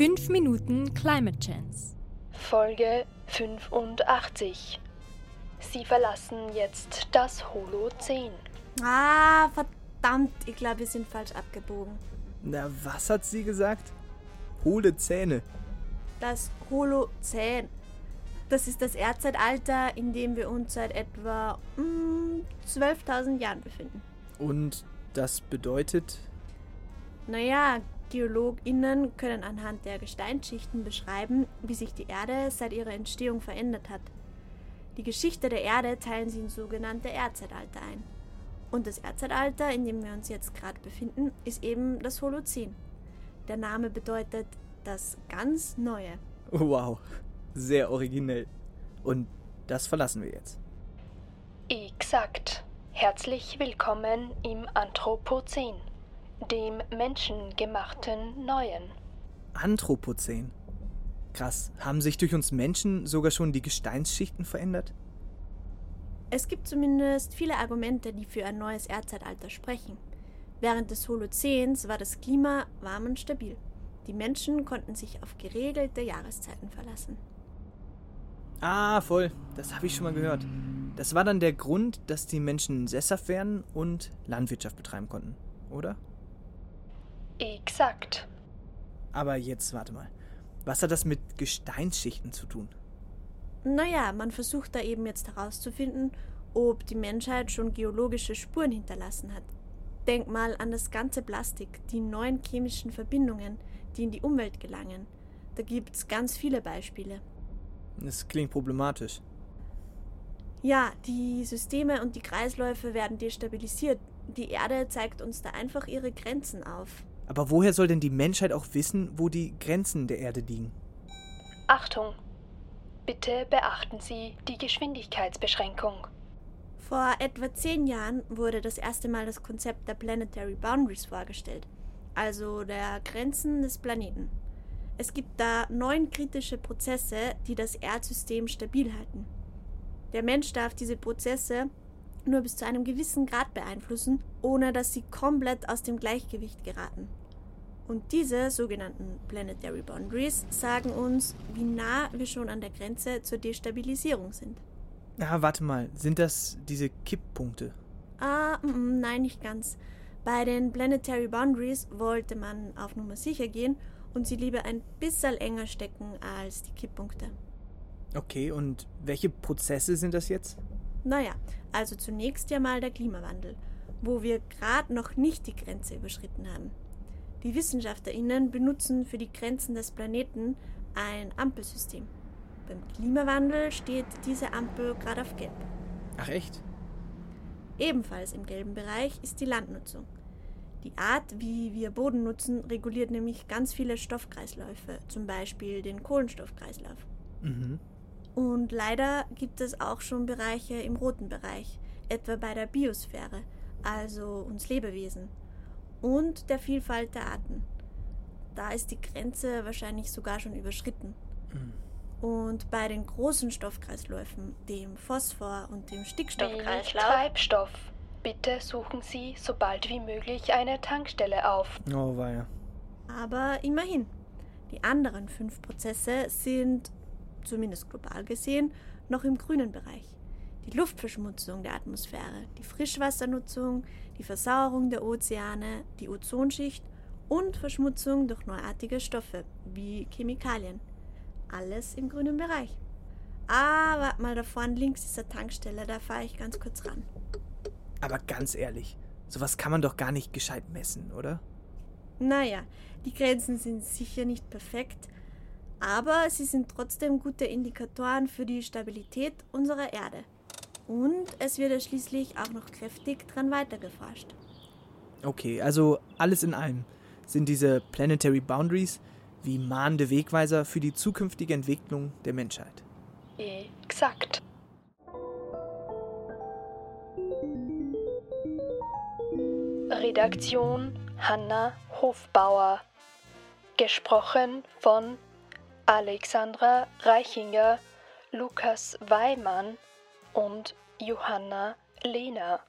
5 Minuten Climate Chance. Folge 85. Sie verlassen jetzt das Holozän. Ah, verdammt, ich glaube, wir sind falsch abgebogen. Na, was hat sie gesagt? Hohle Zähne. Das Holozän. Das ist das Erdzeitalter, in dem wir uns seit etwa mm, 12.000 Jahren befinden. Und das bedeutet, Naja, GeologInnen können anhand der Gesteinsschichten beschreiben, wie sich die Erde seit ihrer Entstehung verändert hat. Die Geschichte der Erde teilen sie in sogenannte Erdzeitalter ein. Und das Erdzeitalter, in dem wir uns jetzt gerade befinden, ist eben das Holozän. Der Name bedeutet das ganz Neue. wow, sehr originell. Und das verlassen wir jetzt. Exakt. Herzlich willkommen im Anthropozän, dem menschengemachten Neuen. Anthropozän. Krass, haben sich durch uns Menschen sogar schon die Gesteinsschichten verändert? Es gibt zumindest viele Argumente, die für ein neues Erdzeitalter sprechen. Während des Holozäns war das Klima warm und stabil. Die Menschen konnten sich auf geregelte Jahreszeiten verlassen. Ah, voll. Das habe ich schon mal gehört. Das war dann der Grund, dass die Menschen sesshaft werden und Landwirtschaft betreiben konnten, oder? Exakt. Aber jetzt warte mal. Was hat das mit Gesteinsschichten zu tun? Naja, man versucht da eben jetzt herauszufinden, ob die Menschheit schon geologische Spuren hinterlassen hat. Denk mal an das ganze Plastik, die neuen chemischen Verbindungen, die in die Umwelt gelangen. Da gibt's ganz viele Beispiele. Das klingt problematisch. Ja, die Systeme und die Kreisläufe werden destabilisiert. Die Erde zeigt uns da einfach ihre Grenzen auf. Aber woher soll denn die Menschheit auch wissen, wo die Grenzen der Erde liegen? Achtung. Bitte beachten Sie die Geschwindigkeitsbeschränkung. Vor etwa zehn Jahren wurde das erste Mal das Konzept der Planetary Boundaries vorgestellt, also der Grenzen des Planeten. Es gibt da neun kritische Prozesse, die das Erdsystem stabil halten. Der Mensch darf diese Prozesse nur bis zu einem gewissen Grad beeinflussen, ohne dass sie komplett aus dem Gleichgewicht geraten. Und diese sogenannten Planetary Boundaries sagen uns, wie nah wir schon an der Grenze zur Destabilisierung sind. Ah, warte mal. Sind das diese Kipppunkte? Ah, mm, nein, nicht ganz. Bei den Planetary Boundaries wollte man auf Nummer sicher gehen und sie lieber ein bisschen enger stecken als die Kipppunkte. Okay, und welche Prozesse sind das jetzt? Naja, also zunächst ja mal der Klimawandel, wo wir gerade noch nicht die Grenze überschritten haben. Die WissenschaftlerInnen benutzen für die Grenzen des Planeten ein Ampelsystem. Beim Klimawandel steht diese Ampel gerade auf Gelb. Ach echt? Ebenfalls im gelben Bereich ist die Landnutzung. Die Art, wie wir Boden nutzen, reguliert nämlich ganz viele Stoffkreisläufe, zum Beispiel den Kohlenstoffkreislauf. Mhm. Und leider gibt es auch schon Bereiche im roten Bereich, etwa bei der Biosphäre, also uns Lebewesen, und der Vielfalt der Arten. Da ist die Grenze wahrscheinlich sogar schon überschritten. Und bei den großen Stoffkreisläufen, dem Phosphor und dem Stickstoffkreislauf, Treibstoff. Bitte suchen Sie so bald wie möglich eine Tankstelle auf. Oh, weia. aber immerhin. Die anderen fünf Prozesse sind, zumindest global gesehen, noch im grünen Bereich. Die Luftverschmutzung der Atmosphäre, die Frischwassernutzung, die Versauerung der Ozeane, die Ozonschicht und Verschmutzung durch neuartige Stoffe wie Chemikalien. Alles im grünen Bereich. Ah, warte mal, da vorne links ist eine Tankstelle, da fahre ich ganz kurz ran. Aber ganz ehrlich, sowas kann man doch gar nicht gescheit messen, oder? Naja, die Grenzen sind sicher nicht perfekt, aber sie sind trotzdem gute Indikatoren für die Stabilität unserer Erde. Und es wird ja schließlich auch noch kräftig dran weitergeforscht. Okay, also alles in allem sind diese Planetary Boundaries wie mahnende Wegweiser für die zukünftige Entwicklung der Menschheit. Exakt. Redaktion Hanna Hofbauer. Gesprochen von Alexandra Reichinger, Lukas Weimann und Johanna Lehner.